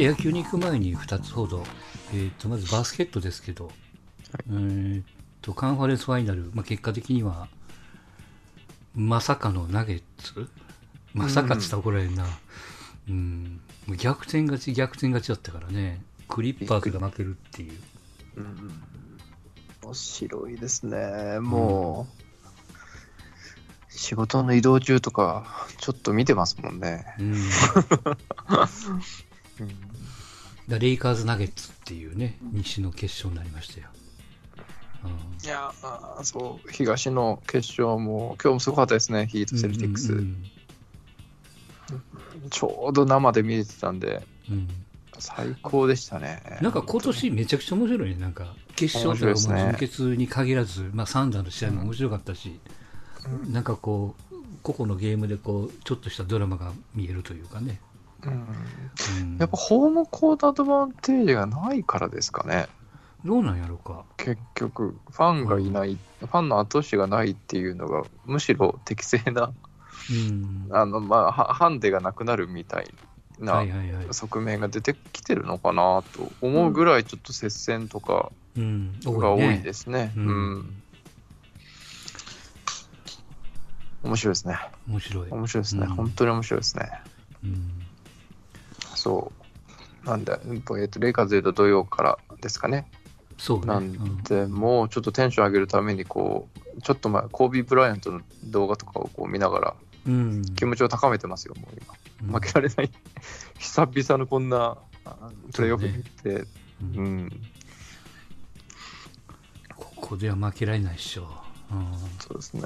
と野球に行く前に2つほど、えー、とまずバスケットですけど、えー、とカンファレンスファイナル、まあ、結果的にはまさかのナゲッツ？まさかって言ったら怒られるな、うん、もう逆転勝ち逆転勝ちだったからね。クリッパーズが負けるっていう。うん。面白いですね。もう、仕事の移動中とか、ちょっと見てますもんね。うん、だ レイカーズ・ナゲッツっていうね西の決勝になりましたよ、うん。いやーそう、東の決勝も、今日もすごかったですね、ヒート・セルティックス。うん。うん。ちょうど生で見れてたんで、うん。うん最高でしたね。なんか今年めちゃくちゃ面白いね。なんか決勝とか準決に限らず、まあサンダーの試合も面白かったし、なんかこう、個々のゲームでこう、ちょっとしたドラマが見えるというかね。うんうんやっぱホームコートアドバンテージがないからですかね。どうなんやろうか。結局、ファンがいない、ファンの後押しがないっていうのが、むしろ適正な、うん。あの、まあ、はハンデがなくなるみたいな。側面が出てきてるのかなと思うぐらい、ちょっと接戦とかうん。が多いね。ですね。ううんん。面白いですね。面白い。面白いですね。うん本当に面白いですね。うん。そう。なんで、えっと、レイカーズで言うと土曜からですかね。そうね。なんうんで、もうちょっとテンション上げるために、こう、ちょっと前、コービー・ブライアントの動画とかをこう見ながら、うん。気持ちを高めてますよ、もう今。うん負けられない。久々のこんなあプレーオフ見て、ううんん、ここでは負けられないっしょ。うんそうですね。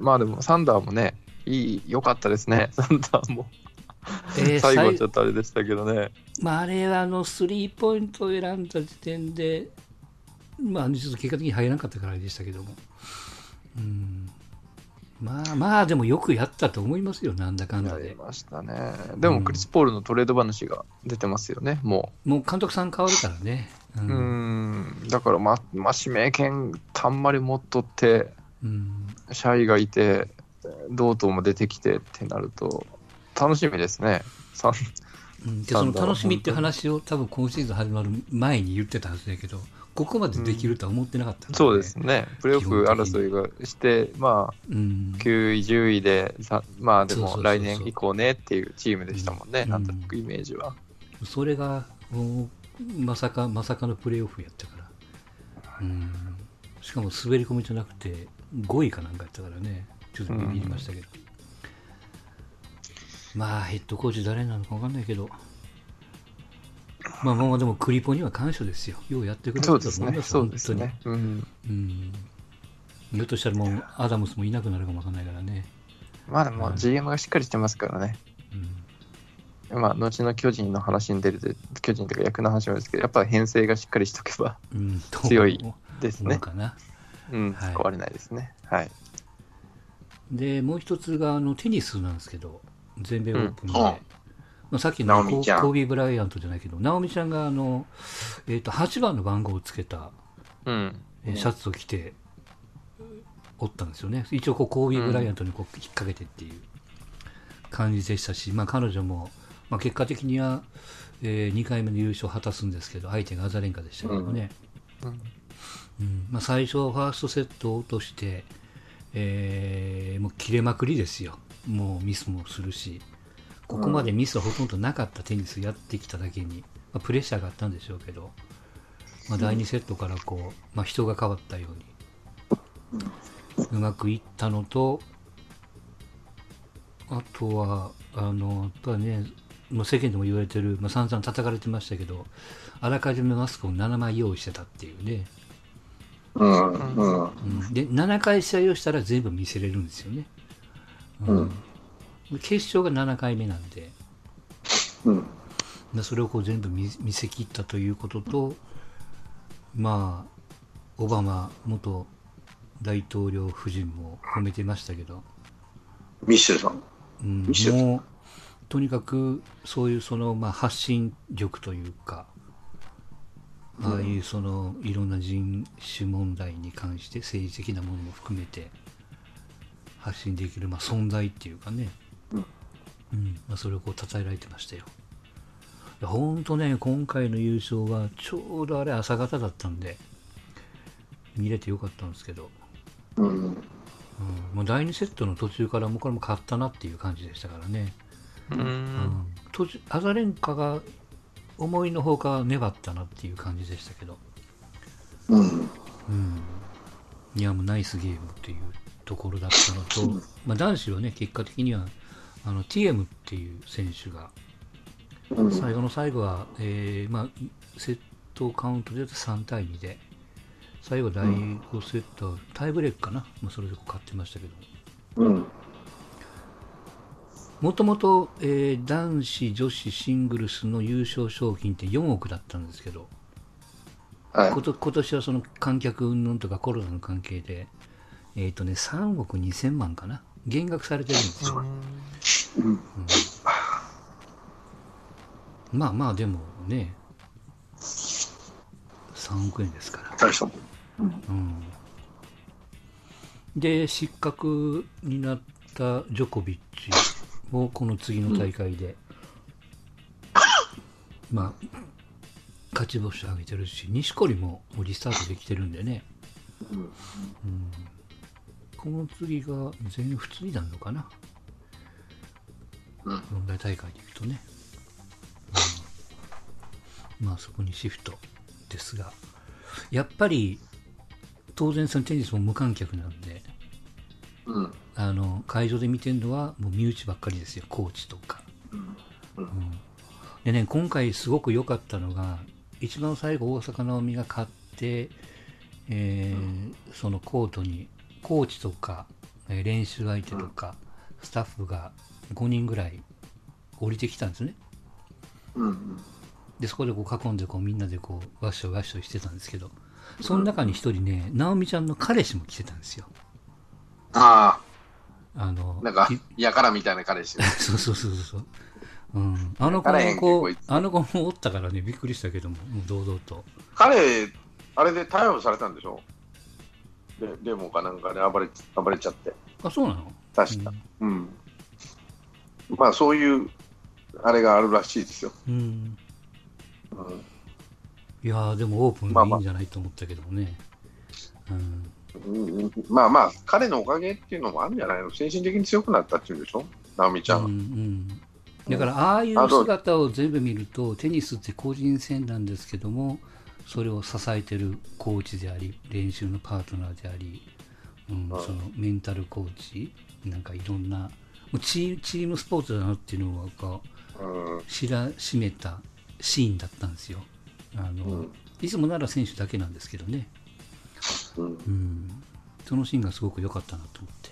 まあでも、サンダーもね、いい、良かったですね、サンダーも。えー 最後は最ちょっとあれでしたけどね。まあ、あれはあのスリーポイントを選んだ時点で、まあ、ちょっと結果的に入らなかったからあれでしたけども、うん、まあまあ、でもよくやったと思いますよ、なんだかんだで。やりましたね。でも、クリス・ポールのトレード話が出てますよね、ももう監督さん変わるからね。うう。うんん、だから、ま、まあ、指名権たんまり持っとって、うんシャイがいて、ドートも出てきてってなると、楽しみですね。でその楽しみっていう話を多分今シーズン始まる前に言ってたはずだけど、ここまでできるとは思ってなかったからね、そうですね。プレーオフ争いがして、まあ、うん、9位、10位でさ、まあでも来年以降ねっていうチームでしたもんね、うん。なんとなくイメージは。それがまさかまさかのプレーオフやったから、うん、しかも滑り込みじゃなくて5位かなんかやったからね。ちょっとビビりましたけど、まあヘッドコーチ誰なのか分かんないけど。まあまあでもクリポには感謝ですよ。ようやってくれたとそうですそうですね。うん、本当に。うん。ひょっとしたらもうアダムスもいなくなるかもわかんないからね、まあでもうん。GM がしっかりしてますからね。うん。まあ、後の巨人の話に出るで、巨人というか役の話もですけど、やっぱ編成がしっかりしとけばうん、強いですね。うかな。うん、はい。壊れないですね。はい。でもう一つがあのテニスなんですけど全米オープンで、うん。まあ、さっきのコービー・ブライアントじゃないけどナオミちゃんがあの、えー、と8番の番号をつけた、うん。えーシャツを着ておったんですよね。一応こうコービー・ブライアントにこう引っ掛けてっていう感じでしたし、まあ、彼女も、まあ、結果的には、え2回目の優勝を果たすんですけど相手がアザレンカでしたけどね、うん。うん。まあ、最初ファーストセットを落として、えーもう切れまくりですよもうミスもするしここまでミスはほとんどなかったテニスやってきただけに、まあ、プレッシャーがあったんでしょうけど、まあ、第2セットからこう、まあ、人が変わったようにうまくいったのとあとはあのやっぱりねもう世間でも言われてる、まあ、散々叩かれてましたけどあらかじめマスクを7枚用意してたっていうね、うん。うん。うん、で7回試合をしたら全部見せれるんですよね、うん。決勝が7回目なんでうん。でそれをこう全部見見せ切ったということとまあオバマ元大統領夫人も褒めてましたけど、ミッシェルさん。うん、ミシェルもうとにかくそういうその、まあ、発信力というかああいうそのいろんな人種問題に関して政治的なものも含めて発信できる、まあ、存在っていうかね、うん。まあ、それをこう称えられてましたよ。やほんとね、今回の優勝はちょうどあれ朝方だったんで、見れてよかったんですけど、うん。うん、もう第2セットの途中からもうこれも勝ったなっていう感じでしたからね。う。うん。ん、途中アザレンカが思いのほか粘ったなっていう感じでしたけど、うん。うん、いやもうナイスゲームっていうところだったのと、まあ、男子はね結果的にはあの TM っていう選手がうん。最後の最後は、えーまあ、セットカウントで言うと3対2で最後第5セット、タイブレークかな、まあ、それで勝ってましたけどうん。もともとえー男子女子シングルスの優勝賞金って4億だったんですけどはい。こと今年はその観客云々とかコロナの関係で、えっ、とね、3億2000万かな？減額されてるんですよ。うん。まあまあ、でもね、3億円ですから。大したもん。うん、で、失格になったジョコビッチをこの次の大会で、まあ、勝ち星を挙げてるし、錦織もリスタートできてるんでね。うん。うんこの次が全仏になるのかな、うん。四大大会でいくとね、うん。まあそこにシフトですが。やっぱり当然そのテニスも無観客なんでうん。あの会場で見てるのはもう身内ばっかりですよ。コーチとか、うん。うん。でね今回すごく良かったのが一番最後大坂なおみが勝って、えーそのコートにコーチとか、えー練習相手とか、スタッフが5人ぐらい降りてきたんですねうん。でそこでこう囲んでこうみんなでこうワッショイワッショイしてたんですけどその中に一人ね直美ちゃんの彼氏も来てたんですよああのあ、なんかき、やからみたいな彼氏。そうそうそうそう。うん、あの子もこうあの子もおったからね、びっくりしたけども、もう堂々と。彼、あれで逮捕されたんでしょ？でデモかなんかで暴れ暴れちゃって。あ、そうなの？確か。うん。まあ、そういう、あれがあるらしいですよ。うん。うんうん。いやー、でもオープンでまあまあいいんじゃないと思ったけどもね。うん。うんまあまあ、彼のおかげっていうのもあるんじゃないの？精神的に強くなったっていうんでしょ？直美ちゃんは。うんうん、だから、ああいう？姿を全部見ると、テニスって個人戦なんですけども、それを支えてるコーチであり、練習のパートナーであり、うん、はいそのメンタルコーチ、なんかいろんな、チームスポーツだなっていうのが、うん。知らしめたシーンだったんですよ。あの、うんいつもなら選手だけなんですけどね、うん。うん、そのシーンがすごく良かったなと思って。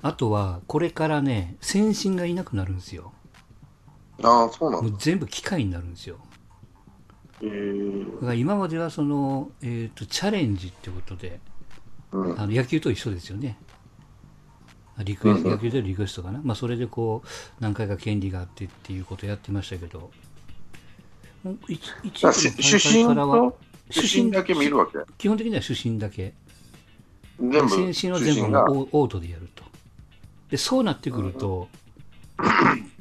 あとは、これからね、先進がいなくなるんですよ。ああ、そうなんう全部機械になるんですよ。えーだから今まではその、えー、とチャレンジってことで、うん。あの野球と一緒ですよね。リクエスうんうん野球でリクエストかな、まあ、それでこう何回か権利があってっていうことをやってましたけど、主審からはと？主審だけ見るわけ？基本的には主審だけ。全部？先進は主審が。全部オーオートでやると。で、そうなってくると、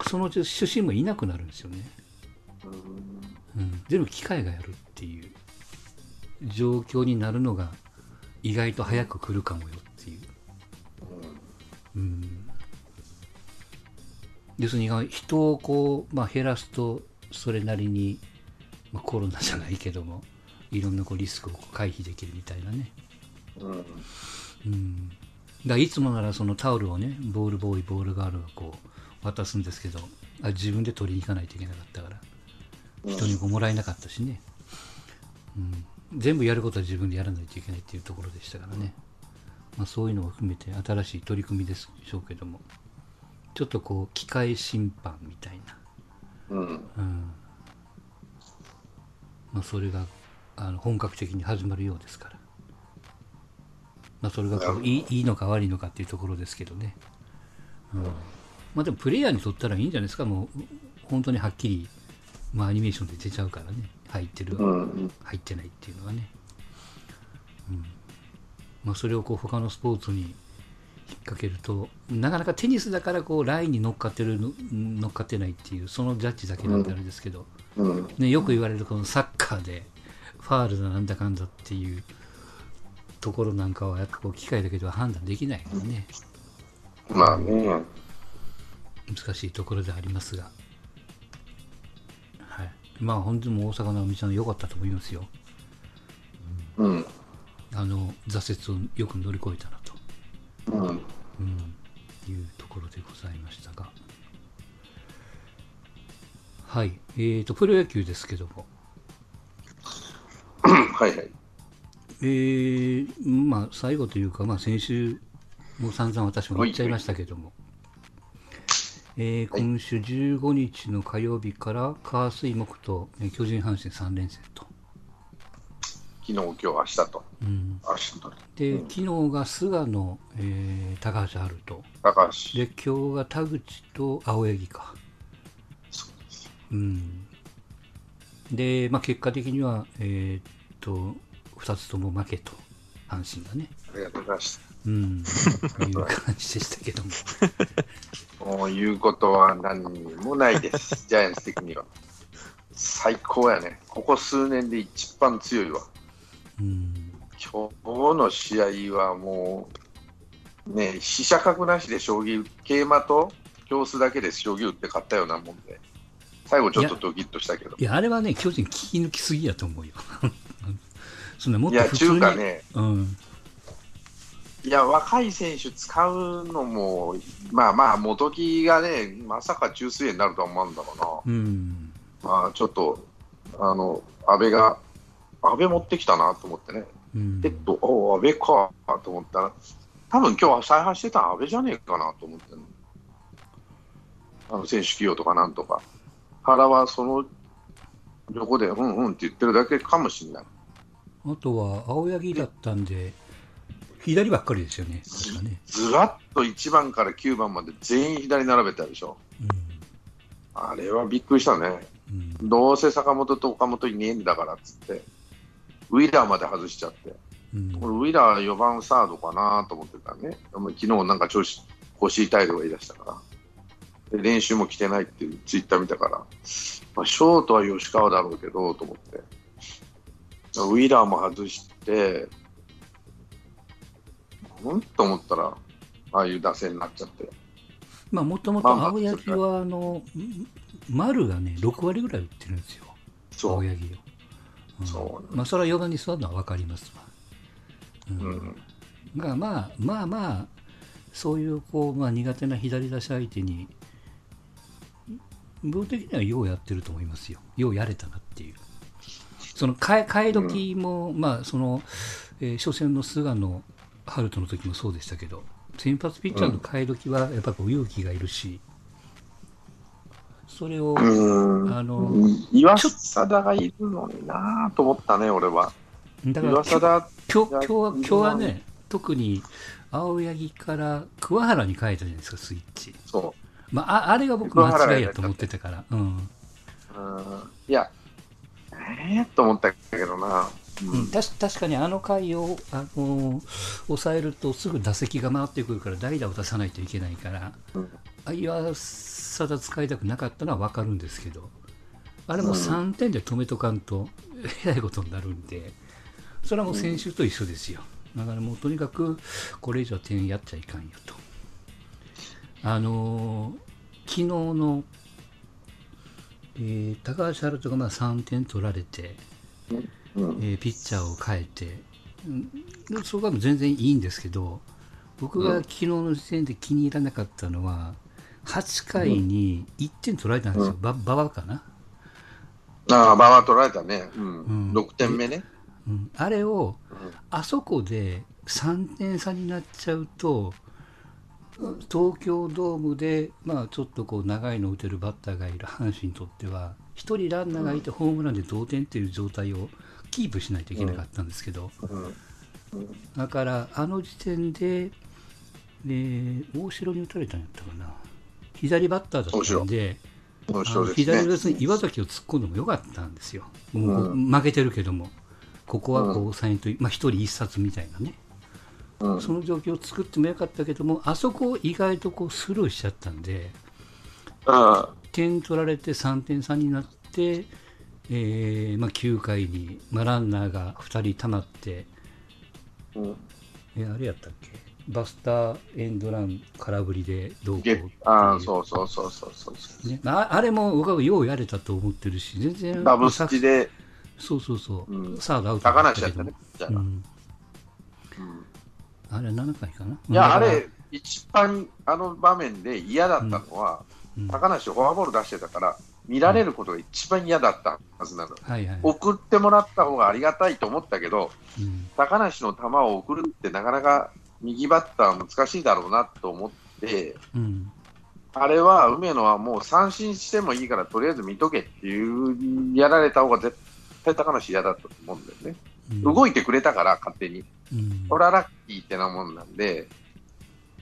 そのうち主審もいなくなるんですよね。うん、全部機械がやるっていう状況になるのが意外と早く来るかもよっていう。うん、要するに人をこう、まあ、減らすとそれなりに、まあ、コロナじゃないけどもいろんなこうリスクを回避できるみたいなね。うん。だからいつもならそのタオルをねボールボーイボールガールがこう渡すんですけどあ自分で取りに行かないといけなかったから人にもらえなかったしね、うん、全部やることは自分でやらないといけないっていうところでしたからね、まあ、そういうのを含めて新しい取り組みでしょうけども。ちょっとこう機械審判みたいな、うん。うん。まあ、それがあの本格的に始まるようですから、まあ、それがこういいいいのか悪いのかっていうところですけどね、うん。まあ、でもプレイヤーにとったらいいんじゃないですか。もう本当にはっきり、まあ、アニメーションで出ちゃうからね。入ってる、うん。入ってないっていうのはね、うん。まあ、それをこう他のスポーツに掛けると、なかなかテニスだからこうラインに乗っかってるの、乗っかってないっていう、そのジャッジだけなんであれですけど、うん。ね、よく言われるこのサッカーで、ファールだなんだかんだっていうところなんかは、やっぱこう機械だけでは判断できないのでね、まあね。難しいところではありますが、はい、まあ本当に大阪のお店の良かったと思いますよ。うん。あの挫折をよく乗り越えたなと、うん。うん、いうところでございましたが、はい、えーと、プロ野球ですけども、はいはい。えーまあ、最後というか、まあ、先週も散々私も言っちゃいましたけども、えーはい今週15日の火曜日から火水木と、えー巨人阪神3連戦と、昨日、今日、明日と。うん、明日と。で、うん昨日が菅野、えー高橋春と、高橋。で今日が田口と青柳か。そうですうん、で、まあ、結果的には、えーっと2つとも負けと、阪神がね。ありがとうございます。うん、いう感じでしたけども。もう言うことは何にもないです、ジャイアンツ的には。最高やね。ここ数年で一番強いわ。うん、今日の試合はもう、ね、飛車角なしで将棋、桂馬と教室だけで将棋打って勝ったようなもんで、最後ちょっとドキッとしたけど。いや、あれはね、巨人聞き抜きすぎやと思うよ。そんなもっいや、と普通に。中華ね、うん、いや、若い選手使うのも、まあまあ、元木がね、まさか中水泳になるとは思うんだろうん、うな。まあ、ちょっと、あの、安倍が、安倍持ってきたなと思ってね。うんえっと、お安倍かと思ったら、多分今日采配してたの安倍じゃねえかなと思ってあの選手起用とかなんとか。原はその横で、うんうんって言ってるだけかもしれない。あとは青柳だったんで、左ばっかりですよね、ね。ずらっと1番から9番まで全員左並べたでしょ。あれはびっくりしたね。うんうんどうせ坂本と岡本いねえんだからっつって、ウィラーまで外しちゃって。うん俺、ウィラー4番サードかなと思ってたね。昨日なんか調子、腰痛いとか言い出したから。で練習も来てないっていうツイッター見たから、まあ、ショートは吉川だろうけど、と思って。ウィラーも外して、うん？と思ったら、ああいう打線になっちゃって。まあ、もともと青柳は、あの、ん丸がね、6割ぐらい打ってるんですよ。青柳を。うんそうまあ、それは4番に座るのは分かりますわ。ううんん。がまあまあまあそういうこう、まあ、苦手な左打者相手に部分的にはようやってると思いますよようやれたなっていうその替え替え時も、まあその、えー初戦の菅野春人の時もそうでしたけど先発ピッチャーの替え時はやっぱこう勇気がいるしそれを、うん。あの岩貞がいるのになと思ったね、俺は。だから岩貞、今日今日は今日はね特に青柳から桑原に変えたじゃないですかスイッチそまあ、ああれが僕間違いやと思ってたから、うん。う。うん。いや、えー、と思ったけどな。うん、たし確かにあの回を、あのー抑えるとすぐ打席が回ってくるから代打を出さないといけないから、うん。あいやさだ使いたくなかったのは分かるんですけどあれも3点で止めとかんとえらいことになるんでそれはもう先週と一緒ですよ、だからもうとにかくこれ以上点やっちゃいかんよと。あのー昨日の、えー高橋遥人がまあ3点取られて、うん。えーピッチャーを変えて、うん。そこは全然いいんですけど、僕が昨日の時点で気に入らなかったのは、8回に1点取られたんですよ、ば馬場かな、ああ、馬場取られたね。うん。うん。6点目ね。うん、あれをうん。あそこで3点差になっちゃうと、東京ドームで、まあ、ちょっとこう長いの打てるバッターがいる阪神にとっては、1人ランナーがいてホームランで同点っていう状態をキープしないといけなかったんですけど、うん。だから、あの時点で、えー大城に打たれたんやったかな、左バッターだったんで、ですね。左別に岩崎を突っ込んでもよかったんですよ、もう負けてるけども、ここはこう抑えんと、まあ、一人一冊みたいなね、うん。その状況を作ってもよかったけども、あそこを意外とこうスルーしちゃったんで、うん。点取られて3点差になって、えーまあ、9回に、まあ、ランナーが2人たまって、うん。えあれやったっけ？バスターエンドラン空振りでどうこうああ、そうそうそうそうそうそね、ああれも僕はようやれたと思ってるし、全然う。ダブスチで。そうそうそう、うん。サードアウト高梨やったね。うん、うん。あれ7回かな？いや、あれ、一番あの場面で嫌だったのは、うん。高梨フォアボール出してたから、見られることが一番嫌だったはずなの。はいはい。送ってもらった方がありがたいと思ったけど、うん高梨の球を送るってなかなか右バッターは難しいだろうなと思って、うんあれは梅野はもう三振してもいいから、とりあえず見とけっていう、やられた方が絶対高梨嫌だったと思うんだよね。うん動いてくれたから、勝手に。うんこれはラッキーってなもんなんで、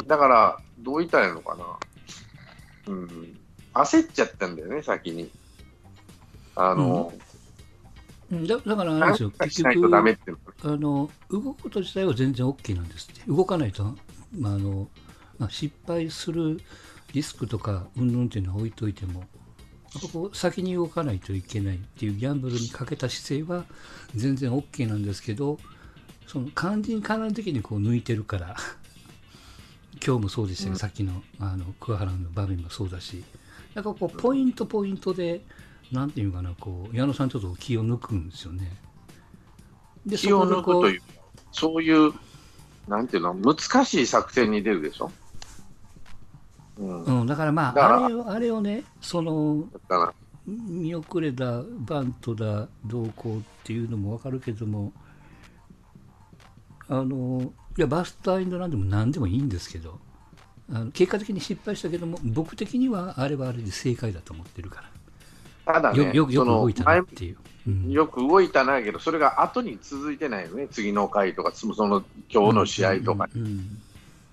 だから、どう言ったらいいのかな。うん。焦っちゃったんだよね、先に。あの、うん。だだからあれですよ、か結局あの、動くこと自体は全然 OK なんですって。動かないと、まああのまあ、失敗するリスクとか、うんぬんっていうのは置いといても、ここ先に動かないといけないっていうギャンブルにかけた姿勢は全然 OK なんですけど、その肝心肝心的にこう抜いてるから、今日もそうでしたけど、うん。さっきのあの桑原の場面もそうだし、なんかこうポイントポイントで、なんていうかな、こう矢野さん、ちょっと気を抜くんですよね。で気を抜くとういう、そういう、なんていうの、難しい作戦に出るでしょ？うん。だうん、だからまああれをあれをねその見遅れだバントだどうこうっていうのも分かるけどもあのいやバスターエンドランでも何でもいいんですけどあの結果的に失敗したけども僕的にはあれはあれで正解だと思ってるから、ただね、よく動いたなっていう、うん。よく動いたなけど、それが後に続いてないよね、次の回とか、その今日の試合とか。うん。うん。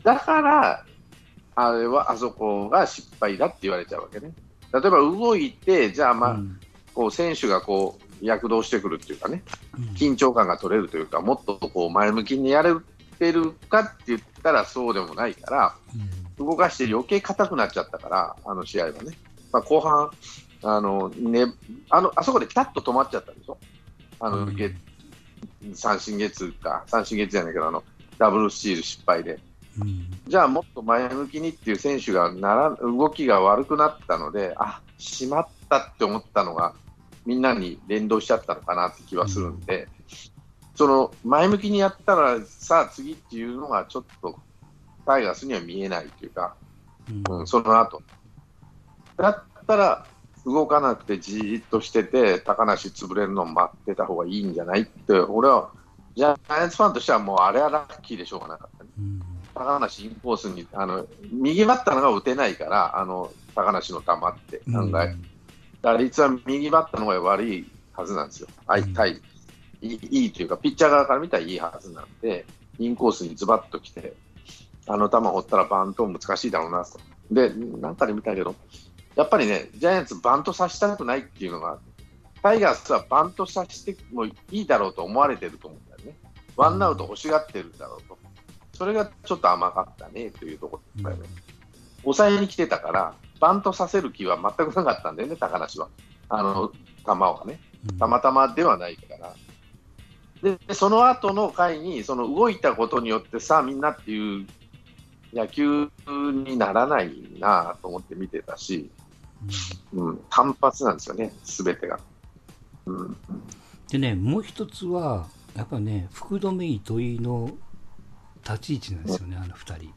だから、あれはあそこが失敗だって言われちゃうわけね。例えば動いて、じゃあ、まあうん。こう選手がこう躍動してくるっていうかね、うん。緊張感が取れるというか、もっとこう前向きにやれてるかって言ったらそうでもないから、動かして余計硬くなっちゃったから、あの試合はね。まあ、後半あの、ね、あの、あそこでピタッと止まっちゃったでしょ？あの、う三振ゲッツーか、三振ゲッツーじゃないけど、あの、ダブルスチール失敗で。うんじゃあもっと前向きにっていう選手がなら動きが悪くなったので、あしまったって思ったのが、みんなに連動しちゃったのかなって気はするんで、その前向きにやったら、さあ次っていうのがちょっとタイガースには見えないというか、うんうん、その後だったら動かなくてじーっとしてて、高梨潰れるのを待ってた方がいいんじゃないって、俺はジャイアンツファンとしてはもうあれはラッキーでしょうがなかったね。うん高梨インコースに、あの、右バッターのが打てないから、あの、高梨の球って案外。打率は右バッターの方が悪いはずなんですよ。相対、いいいいというか、ピッチャー側から見たらいいはずなんで、インコースにズバッと来て、あの球放ったらバント難しいだろうなと。で、なんかで見たけど、やっぱりね、ジャイアンツバントさせたくないっていうのが、タイガースはバントさせてもいいだろうと思われてると思うんだよね。ワンアウト欲しがってるんだろうと。それがちょっと甘かったねというところだよね。抑えに来てたから、バントさせる気は全くなかったんだよね、高梨は。あの球はね。うんたまたまではないから。で、でその後の回に、その動いたことによってさあみんなっていう野球にならないなと思って見てたし、うん、単発なんですよね、すべてが。うん、でね、もう一つは、やっぱね、福留糸井の立ち位置なんですよね、あの二人。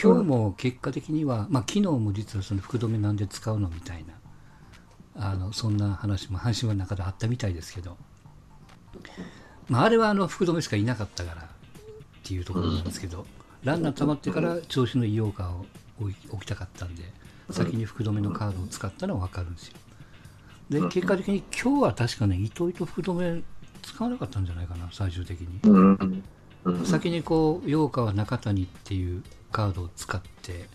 今日も結果的には、まあ昨日も実はその福留なんで使うのみたいな、あのそんな話も阪神の中であったみたいですけど、まあ、あれはあの福留しかいなかったからっていうところなんですけど、ランナー溜まってから調子のいいオーカーを置きたかったんで、先に福留のカードを使ったのは分かるんですよ。で、結果的に今日は確かね、糸井と福留使わなかったんじゃないかな、最終的に。先にこう、陽川中谷っていうカードを使って、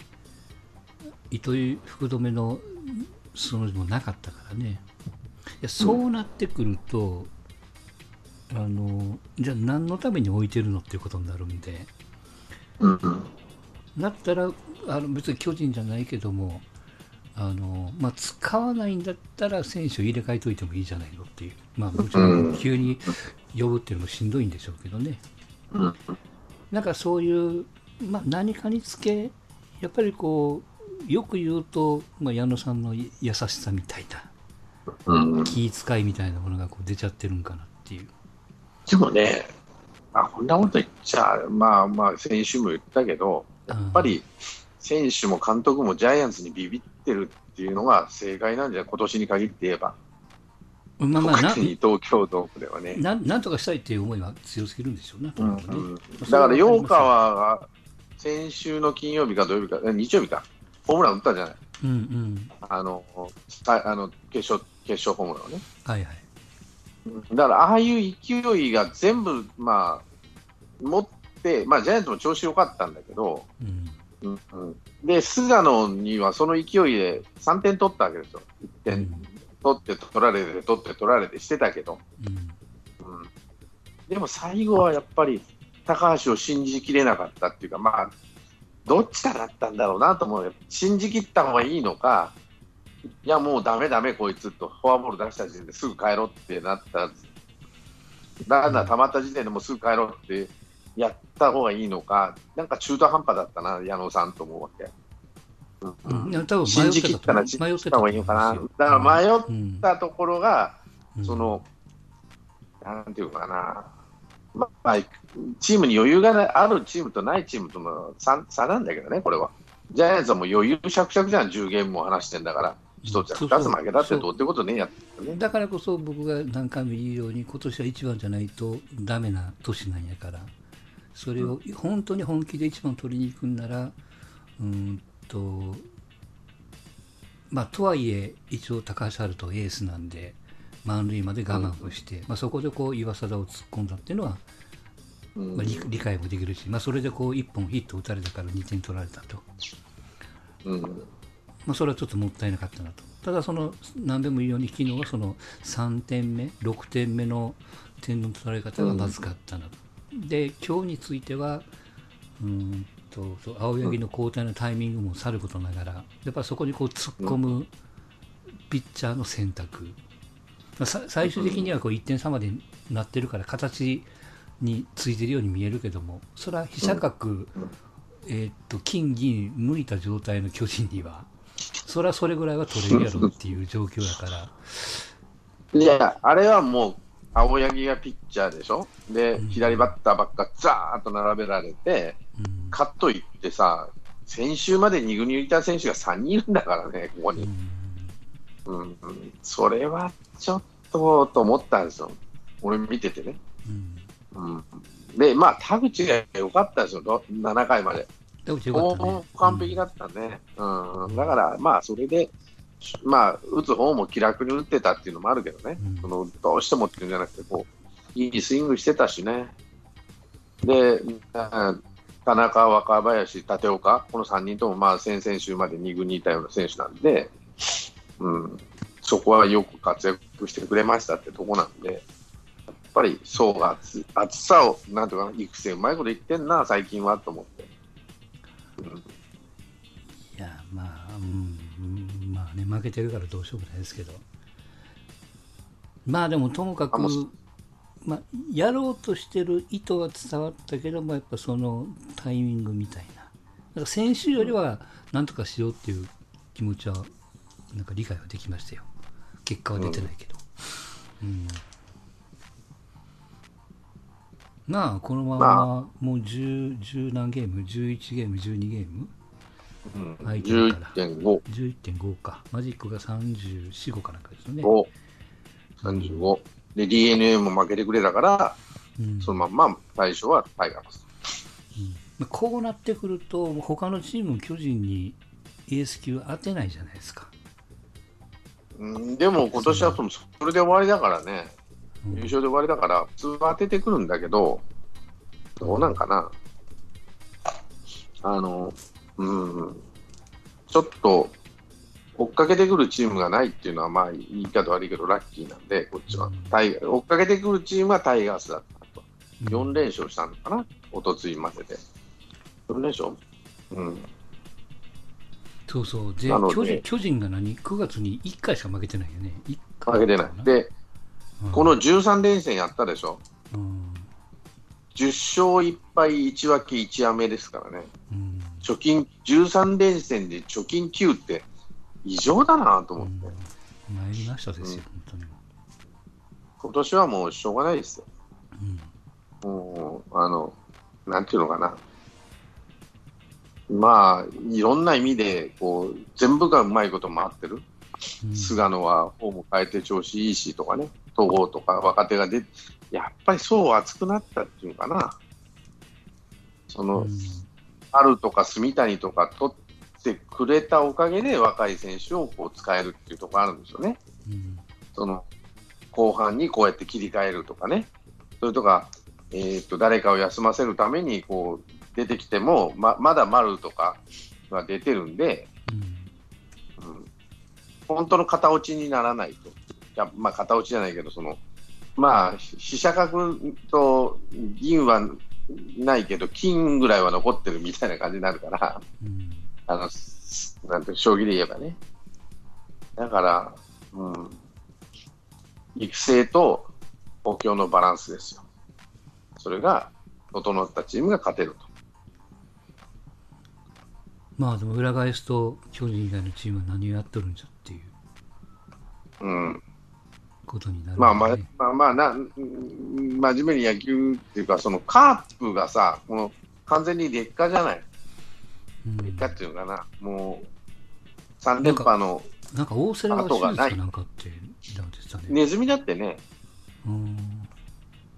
糸井福留のその字もなかったからね。いやそうなってくると、あのじゃあ何のために置いてるのっていうことになるんでうん。うんだったらあの別に巨人じゃないけどもあの、まあ、使わないんだったら選手を入れ替えといてもいいじゃないのっていう、まあ、もちろん急に呼ぶっていうのもしんどいんでしょうけどね、うん。なんかそういう、まあ、何かにつけやっぱりこうよく言うと、まあ、矢野さんの優しさみたいなうん。気遣いみたいなものがこう出ちゃってるんかなっていう。でもね、あこんなこと言っちゃ、まあまあ、先週も言ったけど、やっぱり選手も監督もジャイアンツにビビってるっていうのが正解なんじゃない、今年に限って言えば、まあまあな東京ドームではね。ななんとかしたいっていう思いは強すぎるんでしょうね。とうんうんだから、陽川が先週の金曜日か土曜日か、え日曜日か、ホームラン打ったじゃない、うんうん。あのさあの決勝決勝ホームランをね。はいはい。だから、ああいう勢いが全部、まあ、持って、まあ、ジャイアンツも調子良かったんだけど、うん。うんうんで、菅野にはその勢いで3点取ったわけですよ。1う点ん。取って取られて、取って取られてしてたけど、うん。うん、でも最後はやっぱり高橋を信じきれなかったっていうか、まあ、どっちかだったんだろうなと思う。よ。信じきった方がいいのか、いや、もうだめだめ、こいつと、フォアボール出した時点ですぐ帰ろうってなった、ランナー溜まった時点でもうすぐ帰ろうってやった方がいいのか、なんか中途半端だったな、矢野さんと思うわけ。うん。うん多分迷信じきったら信じた方がいいのかな。だから迷っうんたところが、うん。その、なんていうかな、まあ、チームに余裕がないあるチームとないチームとの差差なんだけどね、これは。ジャイアンツはもう余裕しゃくしゃくじゃん、10ゲームも離してんだから、一つや二つ負けたってどう。ってことねえやね。だからこそ僕が何回も言うように今年は一番じゃないとダメな年なんやから。それを本当に本気で一番取りに行くんならうーんとまあとはいえ一応高橋遥人エースなんで満塁まで我慢をして、まあ、そこでこう岩貞を突っ込んだっていうのは、うんまあ、理理解もできるし、まあ、それでこう1本ヒット打たれたから2点取られたと。うんまあ、それはちょっともったいなかったなと。ただ、その何でも言うように、昨日はその3点目、6点目の点の取られ方がまずかったなと。で、今日については、うーんとそう青柳の交代のタイミングもさることながら、やっぱりそこにこう突っ込むピッチャーの選択、まあさ最終的にはこう1点差までなってるから、形についてるように見えるけども、それは飛車角、えーっと金銀抜いた状態の巨人にはそれはそれぐらいは取れるやろっていう状況だから。いや、あれはもう、青柳がピッチャーでしょ、で、うん。左バッターばっかザーッと並べられて、うん。カットいってさ、先週まで2軍にいた選手が3人いるんだからね、ここに。うん。うん。うん、それはちょっとと思ったんですよ、俺見ててね。うん。うん、で、まあ、田口が良かったですよ、ど7回まで。田口よかったね完璧だったね。うん、だから、まあ、それで、まあ、打つ方も気楽に打ってたっていうのもあるけどね、うんそのどうしてもっていうんじゃなくてこう、いいスイングしてたしね。で、うん田中、若林、立岡、この3人ともまあ先々週まで2軍にいたような選手なんで、うん、そこはよく活躍してくれましたってとこなんで、やっぱり層が厚厚さを、なんていうかな、育成うまいこと言ってんな、最近はと思って。うんいやまあ、うんうんまあね負けてるからどうしようもないですけど。まあでもともかくまあ、やろうとしてる意図は伝わったけどもやっぱそのタイミングみたいな。だから先週よりはなんとかしようっていう気持ちはなんか理解はできましたよ。結果は出てないけど、うん。まあこのままもう 10, 10何ゲーム？11ゲーム？12ゲーム？うん。相手だから。11.5、11.5か。マジックが34、5かなんかですよね、5、35。で、DNA も負けてくれたから、うん。そのまんま最初はタイガース。まあこうなってくると他のチームも巨人にエース級当てないじゃないですか、うん、でも今年はそのそれで終わりだからね、うん優勝で終わりだから、普通は当ててくるんだけど、どうなんかな？あの、うん、ちょっと、追っかけてくるチームがないっていうのは、まあ、言い方悪いけど、ラッキーなんで、こっちは。うんタイ追っかけてくるチームはタイガースだったと。うん4連勝したのかな、おとついまでで。4連勝？うん。そうそう。で、巨人巨人が何 ?9 月に1回しか負けてないよね。負けてない。で、うんこの13連戦やったでしょ？うん。10勝1敗1分け1やめですからね。うん。貯金、13連戦で貯金9って異常だなと思って。うん、参りましたですよ、本当に。今年はもうしょうがないですよ。うん。もう、あの、なんていうのかな。まあ、いろんな意味で、こう、全部がうまいこと回ってる。うん菅野はフォーム変えて調子いいしとかね、東郷とか若手が出て、やっぱりそう熱くなったっていうのかな。その、うん。春とか住谷とか取ってくれたおかげで若い選手をこう使えるっていうところあるんですよね。うん。その後半にこうやって切り替えるとかね、それとか、えー、と誰かを休ませるためにこう出てきても、ままだ丸とかが出てるんで、うん。うん、本当の型落ちにならないと、まあ、型落ちじゃないけど、そのまあ、飛車角と銀はないけど、金ぐらいは残ってるみたいな感じになるから。うんあの、すなんて、将棋で言えばね。だから、うん、育成と補強のバランスですよ。それが、整ったチームが勝てると。まあでも裏返すと巨人以外のチームは何をやっとるんじゃっていううん。ことになるまあまあね、まあまあな、うん真面目に野球っていうか、そのカープがさ、この完全に劣化じゃない？うん劣化っていうのかな？もう、3連覇のなんか大瀬良が手術か後がないなんかってなんね。ネズミだってね、うん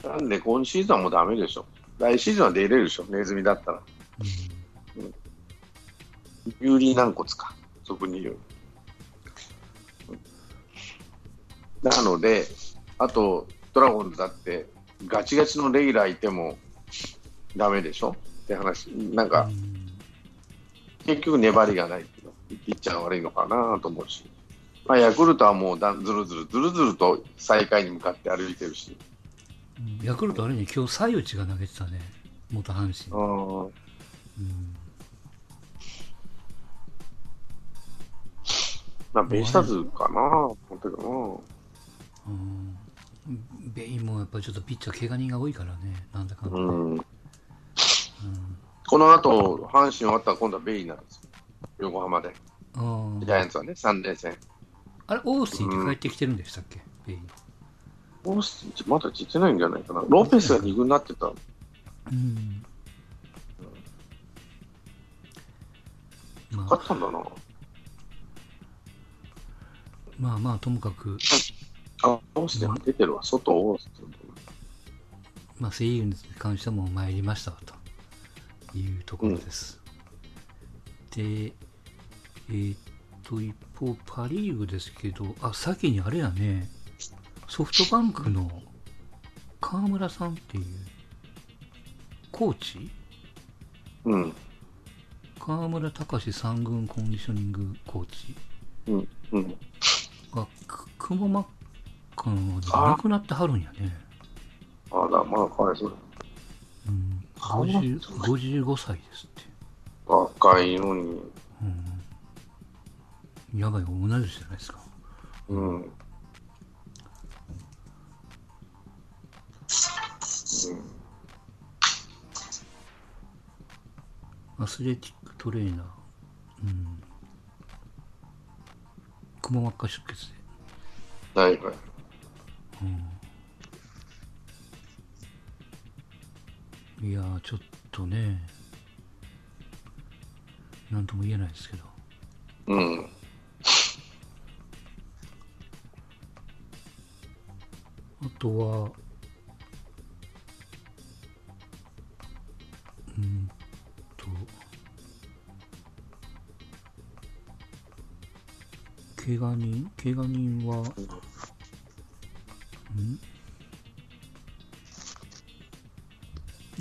なんで今シーズンはもうダメでしょ。来シーズンは出れるでしょ、ネズミだったら。有利軟骨か、俗に言う。なので、あと、ドラゴンズだって、ガチガチのレギュラーいてもダメでしょ？って話、なんか、うん。結局粘りがないっていうの。ピッチャーが悪いのかなと思うし、まあ、ヤクルトはもうだずるずる、ずるずると最下位に向かって歩いてるし、うん。ヤクルトあれね、今日、西内が投げてたね、元阪神。うんうん。まあ、ベイスターズかな、思ったけどうんベインもやっぱりちょっとピッチャー、怪我人が多いからね、なんだかんだ。な、ね。うん、うん。この後阪神終わったら今度はベイなんですよ、横浜で、ジャイアンツはね、3連戦。あれ、オースティンって帰ってきてるんでしたっけ、ベイ。ン。オースティンまだ出てないんじゃないかな、ロペスが2軍になってた、うん。まあ、勝ったんだな、まあまあ、ともかく、あオースティン出てるわ、外オースティン。まあ、セ・リーグに関してはもう参りましたわというところです。で、えーっと、一方、パ・リーグですけど、あ、先にあれやね、ソフトバンクの河村さんっていう、コーチ？うん、河村隆三軍コンディショニングコーチうん、うん。が、くくも膜下の亡くなってはるんやね。あら、まあ、かわいそううん、河村50 55歳ですって。若いのに、うん、やばい、同い年じゃないですか。うん。うんアスレティックトレーナー。うん。くも膜下出血で。はいはい。うん。いやー、ちょっとね、なんとも言えないですけど。うん。あとは、うんと、怪我人怪我人は、ん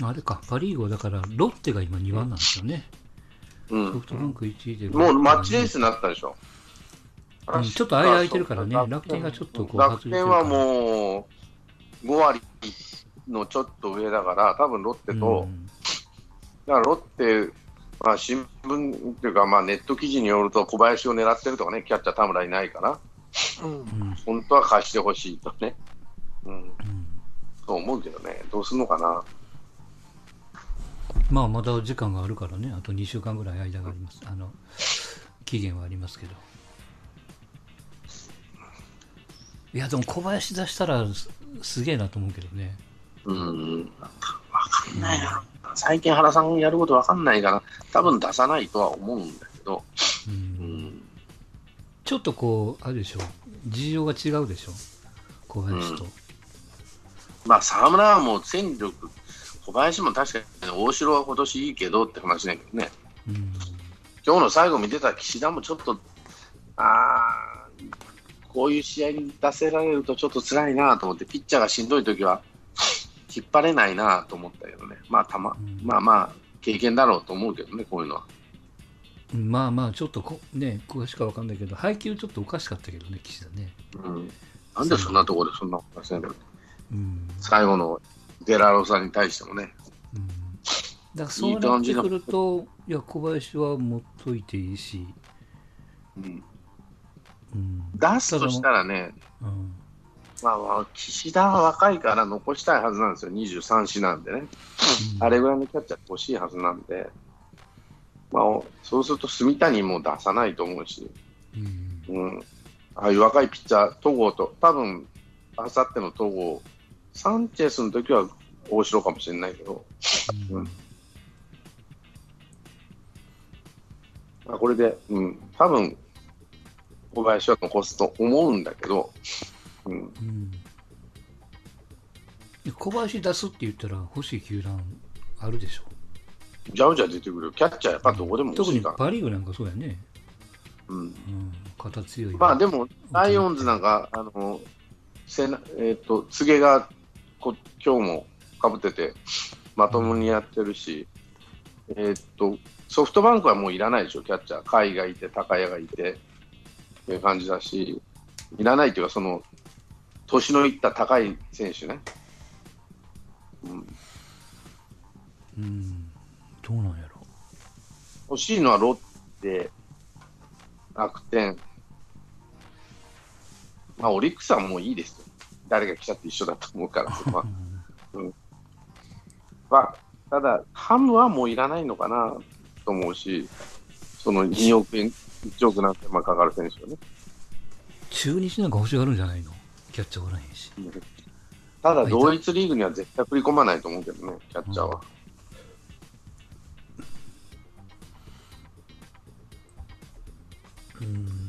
あれか、パ・リーグはだから、ロッテが今2番なんですよね。うん。ソフトバンク1位で。もうマッチレースになったでしょ。うん。ちょっと間空いてるからね。楽天がちょっとこう楽天はもう5割のちょっと上だから、多分ロッテと、うん。だからロッテ、まあ、新聞っていうか、まあ、ネット記事によると、小林を狙ってるとかね、キャッチャー田村いないから、うん。うん。本当は貸してほしいとね、思うけどね、どうするのかな。まあまだ時間があるからねあと2週間ぐらい間があります。あの期限はありますけど。いやでも小林出したらすすげえなと思うけどね。うん、わかんないな。最近原さんやることわかんないから、多分出さないとは思うんだけど、ううん。ん、ちょっとこうあるでしょ事情が違うでしょ小林と、まあ、沢村はもう戦力、小林も確かに大城は今年いいけどって話だけどね、うん。今日の最後見てた岸田もちょっと、あーこういう試合に出せられるとちょっと辛いなと思って、ピッチャーがしんどいときは、引っ張れないなと思ったけどね、まあたま、うん。まあまあ、経験だろうと思うけどね、こういうのは。まあまあちょっとこね詳しくは分かんないけど配球ちょっとおかしかったけどね岸田ね。うん、なんでそんなところでそんなことせんの？うん、最後のデラロサに対してもね。うん、だからそうなってくるといや小林は持っといていいし、うん、うん。出すとしたらね、うん。まあまあ、岸田は若いから残したいはずなんですよ、23歳なんでね。あれぐらいのキャッチャー欲しいはずなんで、まあ、そうすると住谷も出さないと思うし、うん。うん、ああいう若いピッチャー、戸郷と、多分あさっての戸郷、サンチェスの時は大城かもしれないけど、うん。まあ、これで、うん、多分小林は残すと思うんだけど、うん、うん。で小林出すって言ったら欲しい球団あるでしょ？じゃうじゃ出てくる、キャッチャーやっぱどこでも欲特に。パ・リーグなんかそうやね、うん。うん、肩強い。まあでも、ライオンズなんか、あの、せなえっ、と、柘植がこ今日もかぶってて、まともにやってるし、えっ、と、ソフトバンクはもういらないでしょ、キャッチャー。甲斐がいて、高谷がいて、っていう感じだし、いらないっていうか、その、年のいった高い選手ね。うん、うんどうなんやろ欲しいのはロッテ、楽天、まあ、オリックスはもういいですよ。誰が来たって一緒だと思うから。うんまあ、ただ、ハムはもういらないのかなと思うし、その2億円、1億なんてまあかかる選手はね。中日なんか欲しがるんじゃないの？キャッチャーおらへんし。ただ、同一リーグには絶対振り込まないと思うけどね、キャッチャーは。うん。まあ、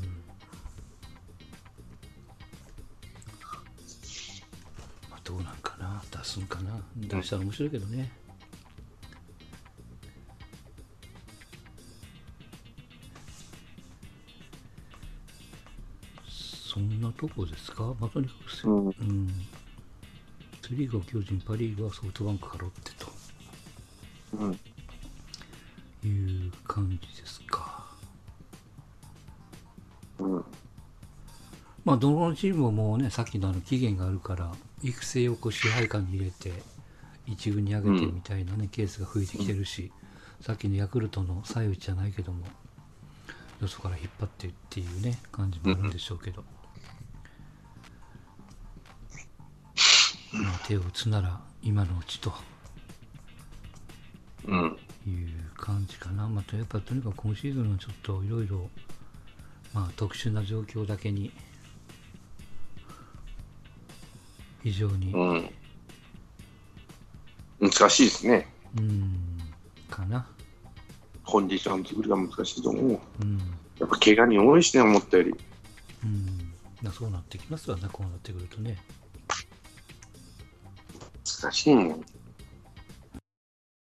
すんかな？出したら面白いけどね。そんなとこですか？まあ、とにかくせ、うんうん。セ・リーグは巨人、パ・リーグはソフトバンクかロッテと。うん。いう感じですか。うん。まあ、どのチームももうね、さっきのあの期限があるから、育成をこう支配下に入れて、一軍に上げてみたいなね、ケースが増えてきてるし、さっきのヤクルトの左右じゃないけども、よそから引っ張ってっていうね、感じもあるんでしょうけど。まあ、手を打つなら今のうちとうん。いう感じかな。またやっぱとにかく今シーズンはちょっといろいろ、まあ特殊な状況だけに、非常に、うん。難しいですね。うん、かな。コンディション作りが難しいと思う。うん、やっぱ怪我に多いしね、思ったより。うん。まあそうなってきますわね、こうなってくるとね。難しいもん。